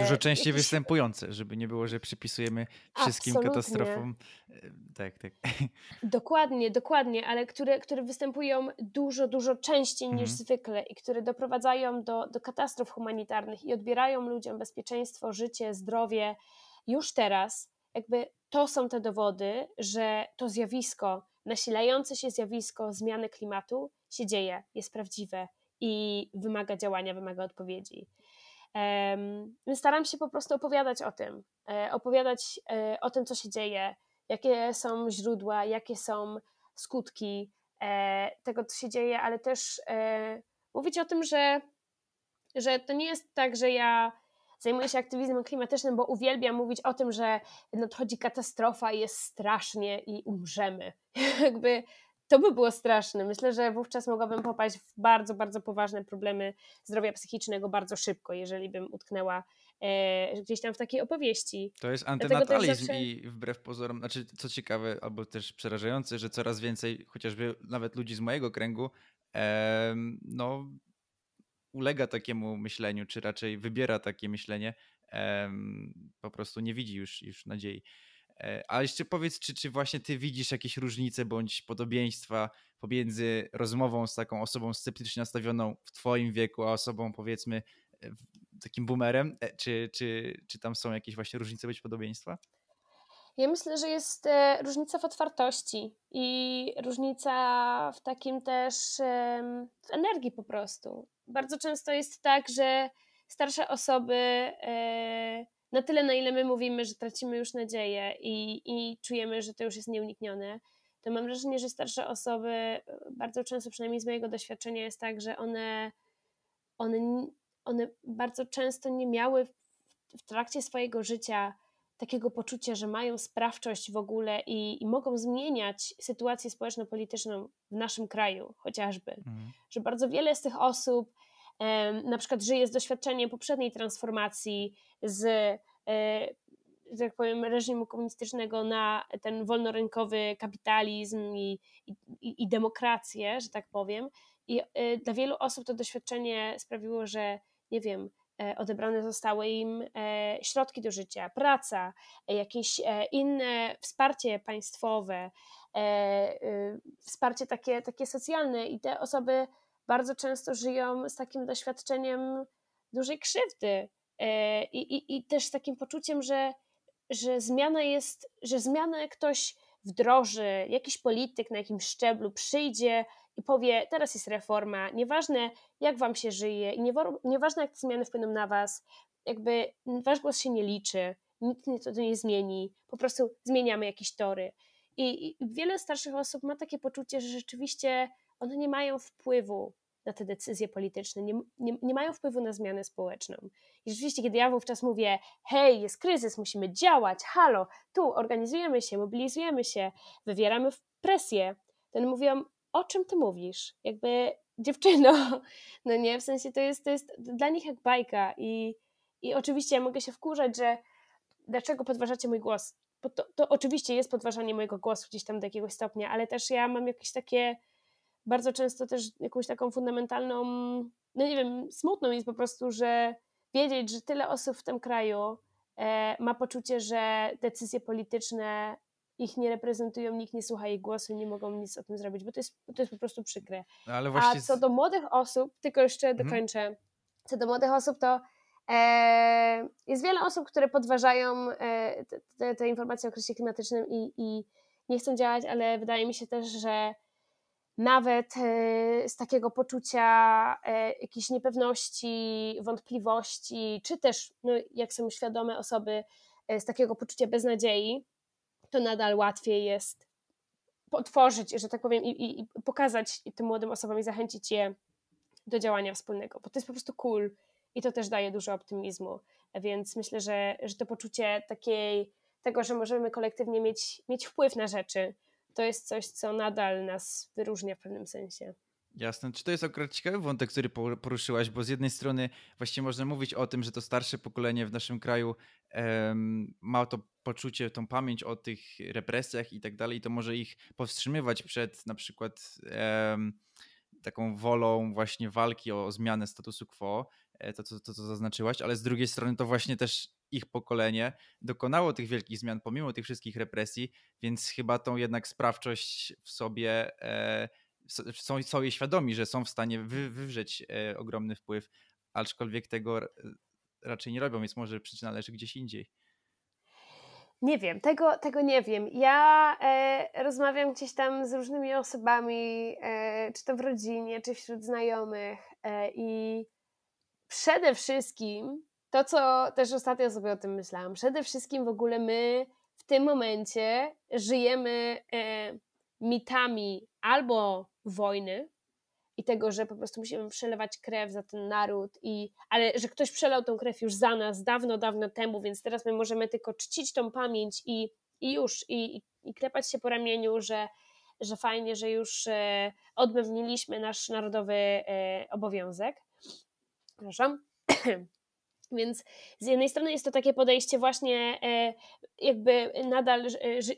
Dużo częściej jakieś... występujące, żeby nie było, że przypisujemy wszystkim Absolutnie. katastrofom. E, tak, tak. Dokładnie, dokładnie, ale które, które występują dużo, dużo częściej niż mhm. zwykle i które doprowadzają do, do katastrof humanitarnych i odbierają ludziom bezpieczeństwo, życie, zdrowie już teraz. Jakby to są te dowody, że to zjawisko, nasilające się zjawisko zmiany klimatu się dzieje, jest prawdziwe i wymaga działania, wymaga odpowiedzi. Staram się po prostu opowiadać o tym, e, opowiadać e, o tym, co się dzieje, jakie są źródła, jakie są skutki e, tego, co się dzieje, ale też mówić o tym, że, że to nie jest tak, że ja zajmuję się aktywizmem klimatycznym, bo uwielbiam mówić o tym, że nadchodzi katastrofa i jest strasznie i umrzemy. Jakby to by było straszne. Myślę, że wówczas mogłabym popaść w bardzo, bardzo poważne problemy zdrowia psychicznego bardzo szybko, jeżeli bym utknęła e, gdzieś tam w takiej opowieści. To jest antynatalizm zawsze... i wbrew pozorom, znaczy co ciekawe albo też przerażające, że coraz więcej chociażby nawet ludzi z mojego kręgu e, no ulega takiemu myśleniu, czy raczej wybiera takie myślenie, e, po prostu nie widzi już, już nadziei. E, a jeszcze powiedz, czy, czy właśnie ty widzisz jakieś różnice bądź podobieństwa pomiędzy rozmową z taką osobą sceptycznie nastawioną w twoim wieku, a osobą powiedzmy e, takim boomerem? E, czy, czy, czy tam są jakieś właśnie różnice bądź podobieństwa? Ja myślę, że jest różnica w otwartości i różnica w takim też w energii po prostu. Bardzo często jest tak, że starsze osoby na tyle, na ile my mówimy, że tracimy już nadzieję i, i czujemy, że to już jest nieuniknione, to mam wrażenie, że starsze osoby, bardzo często, przynajmniej z mojego doświadczenia, jest tak, że one, one, one bardzo często nie miały w, trakcie swojego życia takiego poczucia, że mają sprawczość w ogóle i, i mogą zmieniać sytuację społeczno-polityczną w naszym kraju, chociażby. Mhm. Że bardzo wiele z tych osób na przykład żyje z doświadczeniem poprzedniej transformacji z, e, że tak powiem, reżimu komunistycznego na ten wolnorynkowy kapitalizm i, i, i demokrację, że tak powiem. I e, dla wielu osób to doświadczenie sprawiło, że nie wiem, e, odebrane zostały im środki do życia, praca, jakieś inne wsparcie państwowe, wsparcie takie, takie socjalne i te osoby bardzo często żyją z takim doświadczeniem dużej krzywdy e, i, i, i też z takim poczuciem, że, że zmiana jest, że zmianę ktoś wdroży, jakiś polityk na jakimś szczeblu przyjdzie i powie, teraz jest reforma, nieważne jak wam się żyje i nieważne jak te zmiany wpłyną na was, jakby wasz głos się nie liczy, nikt to nie zmieni, po prostu zmieniamy jakieś tory. I, I, wiele starszych osób ma takie poczucie, że rzeczywiście one nie mają wpływu na te decyzje polityczne, nie, nie, nie mają wpływu na zmianę społeczną. I rzeczywiście, kiedy ja wówczas mówię, hej, jest kryzys, musimy działać, halo, tu organizujemy się, mobilizujemy się, wywieramy presję, oni mówią, o czym ty mówisz? Jakby dziewczyno, no nie, w sensie to jest, to jest dla nich jak bajka i, i oczywiście ja mogę się wkurzać, że dlaczego podważacie mój głos? Bo to, to oczywiście jest podważanie mojego głosu gdzieś tam do jakiegoś stopnia, ale też ja mam jakieś takie, bardzo często też jakąś taką fundamentalną, no nie wiem, smutną jest po prostu, że wiedzieć, że tyle osób w tym kraju e, ma poczucie, że decyzje polityczne ich nie reprezentują, nikt nie słucha ich głosu, nie mogą nic o tym zrobić, bo to jest, to jest po prostu przykre. No, właśnie... A co do młodych osób, tylko jeszcze mhm. dokończę, mhm. co do młodych osób, to e, jest wiele osób, które podważają e, te, te, te, informacje o kryzysie klimatycznym i, i nie chcą działać, ale wydaje mi się też, że nawet e, z takiego poczucia e, jakiejś niepewności, wątpliwości, czy też, no, jak są świadome osoby, e, z takiego poczucia beznadziei, to nadal łatwiej jest otworzyć, że tak powiem, i, i, pokazać tym młodym osobom i zachęcić je do działania wspólnego, bo to jest po prostu cool i to też daje dużo optymizmu. Więc myślę, że, że to poczucie takiej, tego, że możemy kolektywnie mieć, mieć wpływ na rzeczy, to jest coś, co nadal nas wyróżnia w pewnym sensie. Jasne. Czy to jest akurat ciekawy wątek, który poruszyłaś, bo z jednej strony właśnie można mówić o tym, że to starsze pokolenie w naszym kraju um, ma to poczucie, tą pamięć o tych represjach i tak dalej, i to może ich powstrzymywać przed na przykład um, taką wolą właśnie walki o zmianę statusu quo, e, to, to, to co zaznaczyłaś, ale z drugiej strony to właśnie też ich pokolenie dokonało tych wielkich zmian pomimo tych wszystkich represji, więc chyba tą jednak sprawczość w sobie e, są, są jej świadomi, że są w stanie wy, wywrzeć e, ogromny wpływ, aczkolwiek tego raczej nie robią, więc może przyczyna leży gdzieś indziej. Nie wiem, tego, tego nie wiem. Ja e, rozmawiam gdzieś tam z różnymi osobami, e, czy to w rodzinie, czy wśród znajomych e, i przede wszystkim to, co też ostatnio sobie o tym myślałam, przede wszystkim w ogóle my w tym momencie żyjemy e, mitami albo wojny i tego, że po prostu musimy przelewać krew za ten naród, i, ale że ktoś przelał tą krew już za nas dawno, dawno temu, więc teraz my możemy tylko czcić tą pamięć i, i już, i, i klepać się po ramieniu, że, że fajnie, że już e, nasz narodowy e, obowiązek. Przepraszam. Więc z jednej strony jest to takie podejście właśnie, e, jakby nadal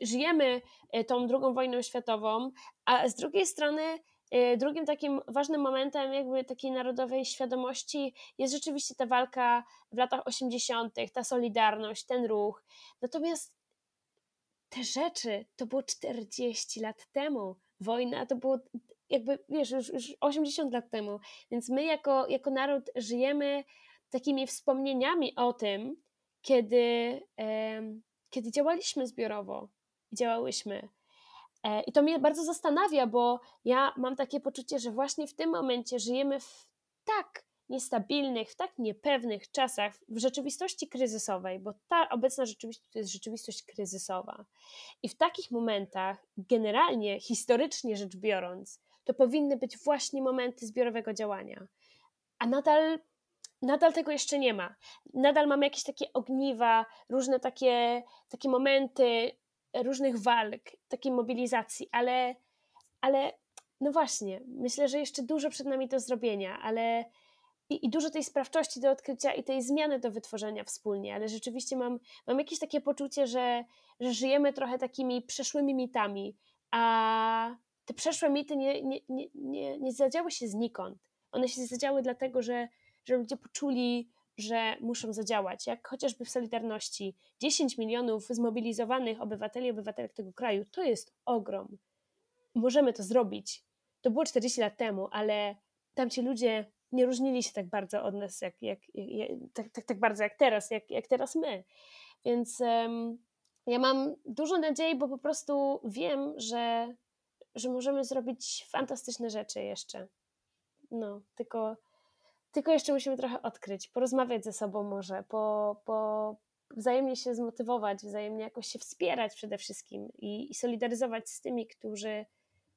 żyjemy e, tą drugą wojną światową, a z drugiej strony e, drugim takim ważnym momentem jakby takiej narodowej świadomości jest rzeczywiście ta walka w latach 80., ta solidarność, ten ruch. Natomiast te rzeczy to było 40 lat temu. Wojna to było jakby, wiesz, już, już 80 lat temu. Więc my jako, jako naród żyjemy takimi wspomnieniami o tym, kiedy, kiedy działaliśmy zbiorowo działałyśmy. E, I to mnie bardzo zastanawia, bo ja mam takie poczucie, że właśnie w tym momencie żyjemy w tak niestabilnych, w tak niepewnych czasach, w rzeczywistości kryzysowej, bo ta obecna rzeczywistość to jest rzeczywistość kryzysowa. I w takich momentach, generalnie, historycznie rzecz biorąc, to powinny być właśnie momenty zbiorowego działania. A nadal nadal tego jeszcze nie ma. Nadal mamy jakieś takie ogniwa, różne takie, takie momenty różnych walk, takiej mobilizacji, ale, ale no właśnie, myślę, że jeszcze dużo przed nami do zrobienia, ale i, i, dużo tej sprawczości do odkrycia i tej zmiany do wytworzenia wspólnie, ale rzeczywiście mam, mam jakieś takie poczucie, że, że żyjemy trochę takimi przeszłymi mitami, a te przeszłe mity nie, nie, nie, nie, nie zadziały się znikąd. One się zadziały dlatego, że że ludzie poczuli, że muszą zadziałać, jak chociażby w Solidarności. 10 milionów zmobilizowanych obywateli i obywatelek tego kraju to jest ogrom. Możemy to zrobić. To było 40 lat temu, ale tamci ludzie nie różnili się tak bardzo od nas, jak, jak, jak tak, tak, tak, bardzo jak teraz, jak, jak teraz my. Więc um, ja mam dużo nadziei, bo po prostu wiem, że, że możemy zrobić fantastyczne rzeczy jeszcze. No, tylko tylko jeszcze musimy trochę odkryć, porozmawiać ze sobą może, po, po wzajemnie się zmotywować, wzajemnie jakoś się wspierać przede wszystkim i, i solidaryzować z tymi, którzy,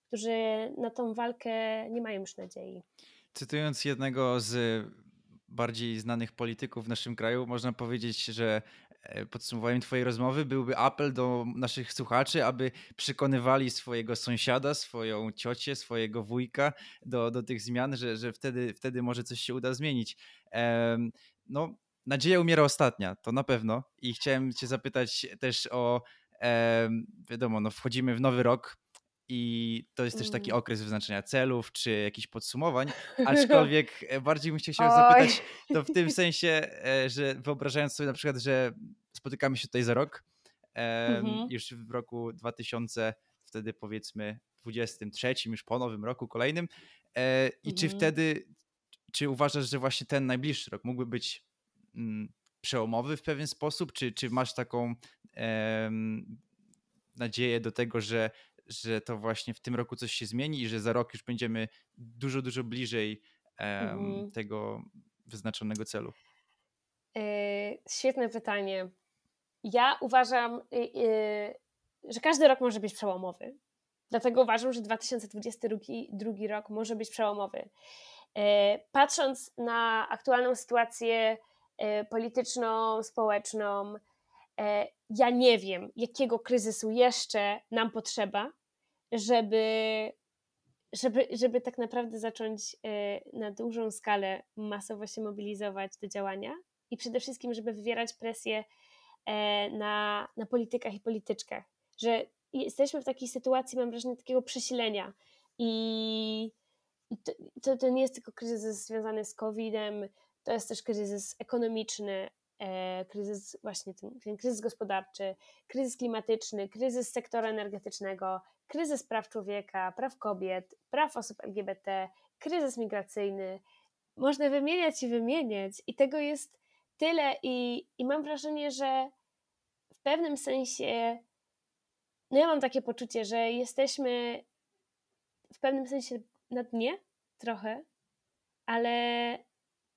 którzy na tą walkę nie mają już nadziei. Cytując jednego z bardziej znanych polityków w naszym kraju, można powiedzieć, że podsumowaniem Twojej rozmowy byłby apel do naszych słuchaczy, aby przekonywali swojego sąsiada, swoją ciocię, swojego wujka do, do tych zmian, że, że wtedy, wtedy może coś się uda zmienić. No, nadzieja umiera ostatnia, to na pewno. I chciałem Cię zapytać też o, wiadomo, no wchodzimy w nowy rok, i to jest też taki mm. okres wyznaczenia celów czy jakichś podsumowań, aczkolwiek e, bardziej bym chciał się zapytać to w tym sensie, e, że wyobrażając sobie na przykład, że spotykamy się tutaj za rok, mhm. już w roku 2000, wtedy powiedzmy 23, już po nowym roku kolejnym e, i mhm. czy wtedy, czy uważasz, że właśnie ten najbliższy rok mógłby być mm, przełomowy w pewien sposób, czy, czy masz taką nadzieję do tego, że że to właśnie w tym roku coś się zmieni i że za rok już będziemy dużo, dużo bliżej um, mhm. tego wyznaczonego celu? Yy, świetne pytanie. Ja uważam, yy, że każdy rok może być przełomowy. Dlatego uważam, że 2022 rok może być przełomowy. Yy, patrząc na aktualną sytuację polityczną, społeczną, ja nie wiem, jakiego kryzysu jeszcze nam potrzeba, żeby, żeby, żeby tak naprawdę zacząć e, na dużą skalę masowo się mobilizować do działania i przede wszystkim, żeby wywierać presję e, na, na politykach i polityczkach. Że jesteśmy w takiej sytuacji, mam wrażenie, takiego przesilenia i, to, to nie jest tylko kryzys związany z COVID-em, to jest też kryzys ekonomiczny, E, kryzys właśnie ten, ten, kryzys gospodarczy, kryzys klimatyczny, kryzys sektora energetycznego, kryzys praw człowieka, praw kobiet, praw osób LGBT, kryzys migracyjny. Można wymieniać i wymieniać i tego jest tyle i, i mam wrażenie, że w pewnym sensie no ja mam takie poczucie, że jesteśmy w pewnym sensie na dnie trochę, ale,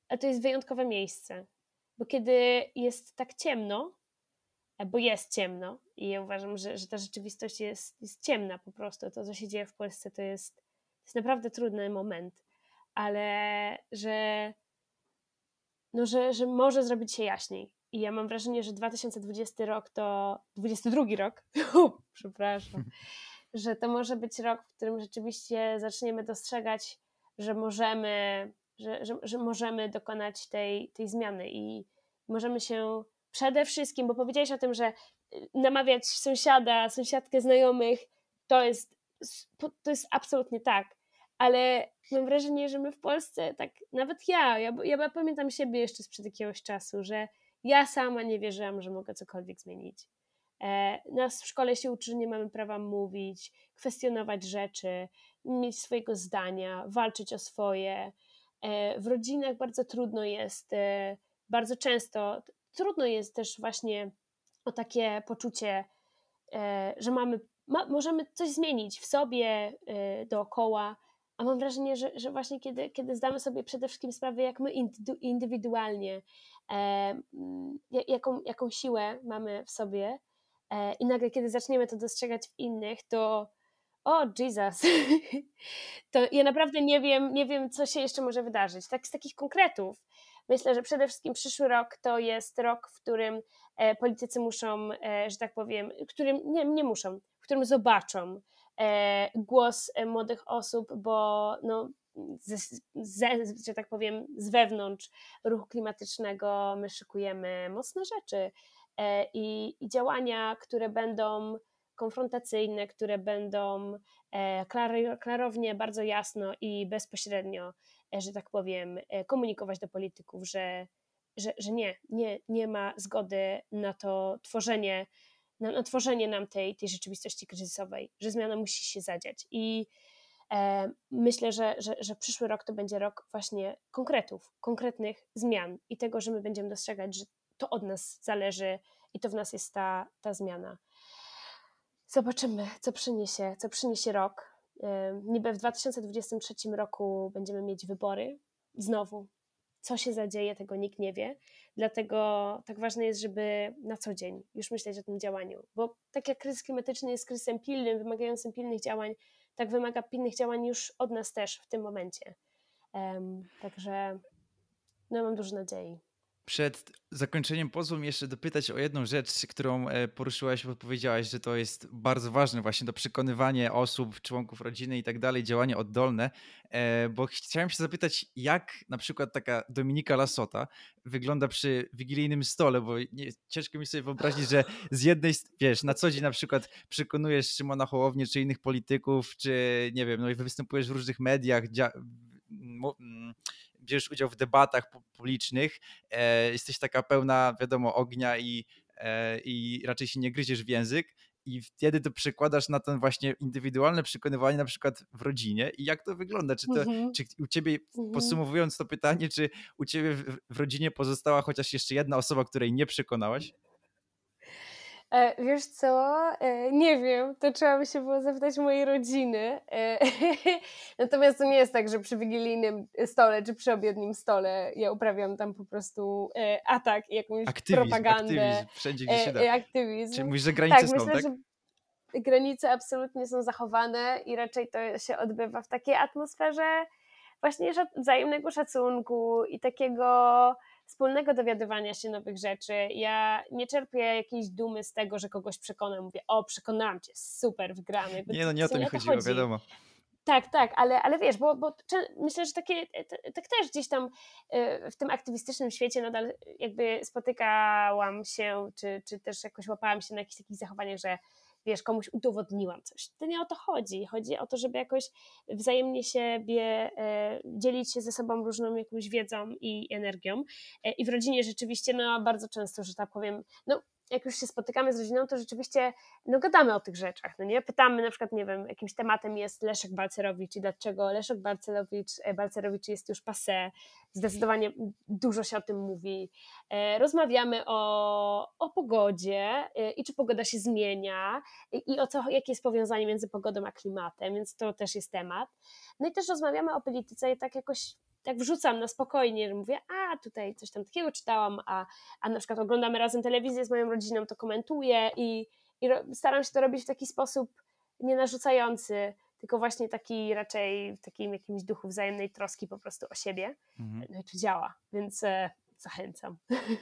ale to jest wyjątkowe miejsce bo kiedy jest tak ciemno, e, bo jest ciemno i ja uważam, że, że ta rzeczywistość jest, jest ciemna po prostu, to co się dzieje w Polsce to jest, to jest naprawdę trudny moment, ale że, no, że, że może zrobić się jaśniej. I ja mam wrażenie, że 2020 rok to 22 rok, przepraszam, że to może być rok, w którym rzeczywiście zaczniemy dostrzegać, że możemy że, że, że możemy dokonać tej, tej zmiany i możemy się przede wszystkim, bo powiedziałeś o tym, że y, namawiać sąsiada, sąsiadkę, znajomych, to jest, to jest absolutnie tak, ale mam wrażenie, że my w Polsce, tak nawet ja, ja, ja pamiętam siebie jeszcze sprzed jakiegoś czasu, że ja sama nie wierzyłam, że mogę cokolwiek zmienić. E, nas w szkole się uczy, że nie mamy prawa mówić, kwestionować rzeczy, mieć swojego zdania, walczyć o swoje. E, w rodzinach bardzo trudno jest, e, bardzo często trudno jest też właśnie o takie poczucie, e, że mamy, ma, możemy coś zmienić w sobie, dookoła, a mam wrażenie, że, że właśnie kiedy, kiedy zdamy sobie przede wszystkim sprawę, jak my indywidualnie, jaką, jaką siłę mamy w sobie, i nagle, kiedy zaczniemy to dostrzegać w innych, to o Jesus, to ja naprawdę nie wiem, nie wiem, co się jeszcze może wydarzyć. Tak z takich konkretów. Myślę, że przede wszystkim przyszły rok to jest rok, w którym e, politycy muszą, e, że tak powiem, którym nie, nie muszą, w którym zobaczą e, głos młodych osób, bo no, z, z, że tak powiem, z wewnątrz ruchu klimatycznego my szykujemy mocne rzeczy i, i działania, które będą konfrontacyjne, które będą e, klarownie, bardzo jasno i bezpośrednio, e, że tak powiem, e, komunikować do polityków, że, że, że nie, nie, nie ma zgody na to tworzenie, na, na tworzenie nam tej, tej rzeczywistości kryzysowej, że zmiana musi się zadziać. I myślę, że, że, że przyszły rok to będzie rok właśnie konkretów, konkretnych zmian i tego, że my będziemy dostrzegać, że to od nas zależy i to w nas jest ta, ta zmiana. Zobaczymy, co przyniesie, co przyniesie rok. Niby w 2023 roku będziemy mieć wybory. Znowu, co się zadzieje, tego nikt nie wie. Dlatego tak ważne jest, żeby na co dzień już myśleć o tym działaniu. Bo tak jak kryzys klimatyczny jest kryzysem pilnym, wymagającym pilnych działań, tak wymaga pilnych działań już od nas też w tym momencie. Także no, mam dużo nadziei. Przed zakończeniem pozwól jeszcze dopytać o jedną rzecz, którą e, poruszyłaś, bo powiedziałaś, że to jest bardzo ważne właśnie do przekonywania osób, członków rodziny i tak dalej, działanie oddolne, e, bo chciałem się zapytać, jak na przykład taka Dominika Lasota wygląda przy wigilijnym stole, bo nie, ciężko mi sobie wyobrazić, że z jednej, wiesz, na co dzień na przykład przekonujesz Szymona Hołownię czy innych polityków, czy nie wiem, no i występujesz w różnych mediach, bierzesz udział w debatach publicznych, e, jesteś taka pełna, wiadomo, ognia i, e, i raczej się nie gryziesz w język i wtedy to przekładasz na ten właśnie indywidualne przekonywanie na przykład w rodzinie i jak to wygląda? Czy, to, mhm. czy u ciebie, mhm. podsumowując to pytanie, czy u ciebie w, w rodzinie pozostała chociaż jeszcze jedna osoba, której nie przekonałaś? E, wiesz co? E, nie wiem, to trzeba by się było zapytać mojej rodziny. E, natomiast to nie jest tak, że przy wigilijnym stole czy przy obiednim stole ja uprawiam tam po prostu atak i jakąś aktywizm, propagandę. Aktywizm, wszędzie gdzie się da. Aktywizm. Czyli mówisz, że granice tak, są, myślę, tak? Że granice absolutnie są zachowane i raczej to się odbywa w takiej atmosferze właśnie wzajemnego szacunku i takiego wspólnego dowiadywania się nowych rzeczy. Ja nie czerpię jakiejś dumy z tego, że kogoś przekonam. Mówię, o, przekonałam cię, super, wygramy. Nie, no nie o to mi chodziło, chodzi. wiadomo. Tak, tak, ale, ale wiesz, bo, bo myślę, że takie, tak też gdzieś tam y, w tym aktywistycznym świecie nadal jakby spotykałam się, czy, czy też jakoś łapałam się na jakichś takich zachowaniach, że wiesz, komuś udowodniłam coś. To nie o to chodzi. Chodzi o to, żeby jakoś wzajemnie siebie e, dzielić się ze sobą różną jakąś wiedzą i energią. E, I w rodzinie rzeczywiście, no bardzo często, że tak powiem, no jak już się spotykamy z rodziną, to rzeczywiście no, gadamy o tych rzeczach, no nie? Pytamy na przykład, nie wiem, jakimś tematem jest Leszek Balcerowicz i dlaczego Leszek Balcerowicz, e, Balcerowicz jest już passé, zdecydowanie dużo się o tym mówi. E, rozmawiamy o, o pogodzie e, i czy pogoda się zmienia i o co, jakie jest powiązanie między pogodą a klimatem, więc to też jest temat. No i też rozmawiamy o polityce i tak jakoś tak wrzucam na spokojnie, że mówię, a tutaj coś tam takiego czytałam, a, a na przykład oglądamy razem telewizję z moją rodziną, to komentuję i, i staram się to robić w taki sposób nie narzucający, tylko właśnie taki raczej w takim jakimś duchu wzajemnej troski po prostu o siebie. Mhm. No i to działa, więc e, zachęcam.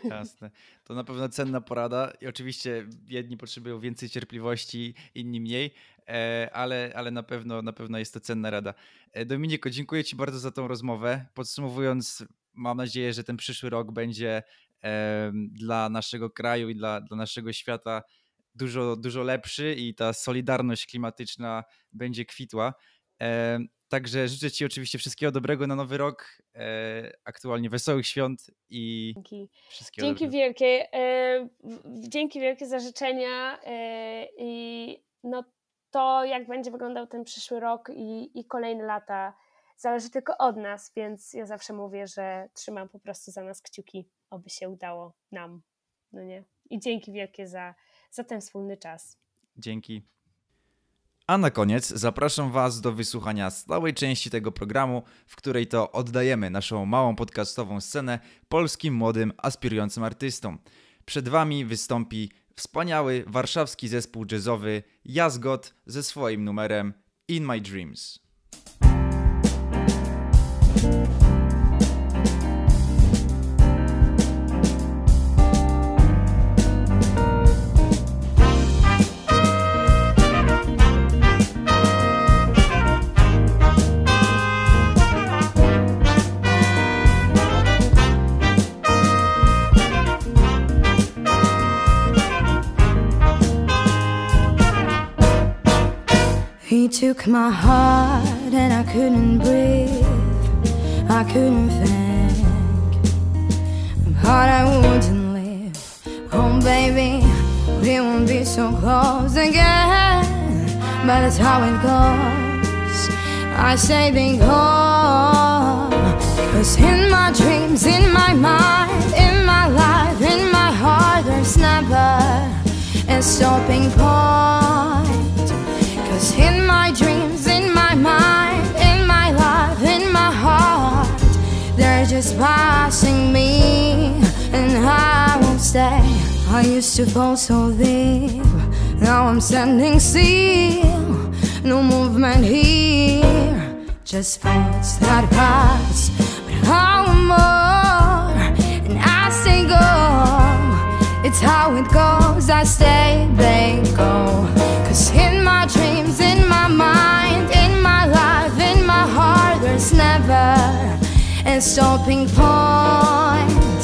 Jasne. To na pewno cenna porada i oczywiście jedni potrzebują więcej cierpliwości, inni mniej, e, ale, ale na, pewno, na pewno jest to cenna rada. E, Dominiko, dziękuję Ci bardzo za tą rozmowę. Podsumowując, mam nadzieję, że ten przyszły rok będzie dla naszego kraju i dla, dla naszego świata dużo, dużo lepszy i ta solidarność klimatyczna będzie kwitła. Także życzę Ci oczywiście wszystkiego dobrego na nowy rok, e, aktualnie wesołych świąt i dzięki. wszystkiego Dzięki dobrego. wielkie. E, dzięki wielkie za życzenia e, i no to jak będzie wyglądał ten przyszły rok i, i kolejne lata zależy tylko od nas, więc ja zawsze mówię, że trzymam po prostu za nas kciuki, aby się udało nam, no nie? I dzięki wielkie za, za ten wspólny czas. Dzięki. A na koniec zapraszam Was do wysłuchania stałej części tego programu, w której to oddajemy naszą małą podcastową scenę polskim młodym, aspirującym artystom. Przed Wami wystąpi wspaniały warszawski zespół jazzowy Jazgot ze swoim numerem In My Dreams. Took my heart and I couldn't breathe. I couldn't think. But I wouldn't live. Oh, baby, we won't be so close again. But that's how it goes. I say they go. Cause in my dreams, in my mind, in my life, in my heart, there's never a stopping point. In my dreams, in my mind, in my in my heart, they're just passing me, and I won't stay. I used to fall so deep, now I'm standing still, no movement here. just thoughts that pass. But how more, and I say go. It's how it goes. I stay, they go. Cause in my in my mind, in my life, in my heart, there's never a stopping point.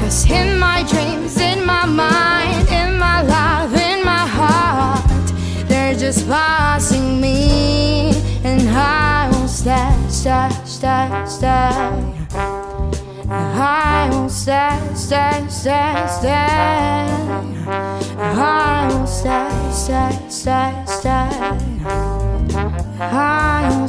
Cause in my dreams, in my mind, in my life, in my heart, they're just passing me. And I will stay, stay, stay, stay. I will stay, stay, stay, stay. I will stay, stay, stay, stay. I will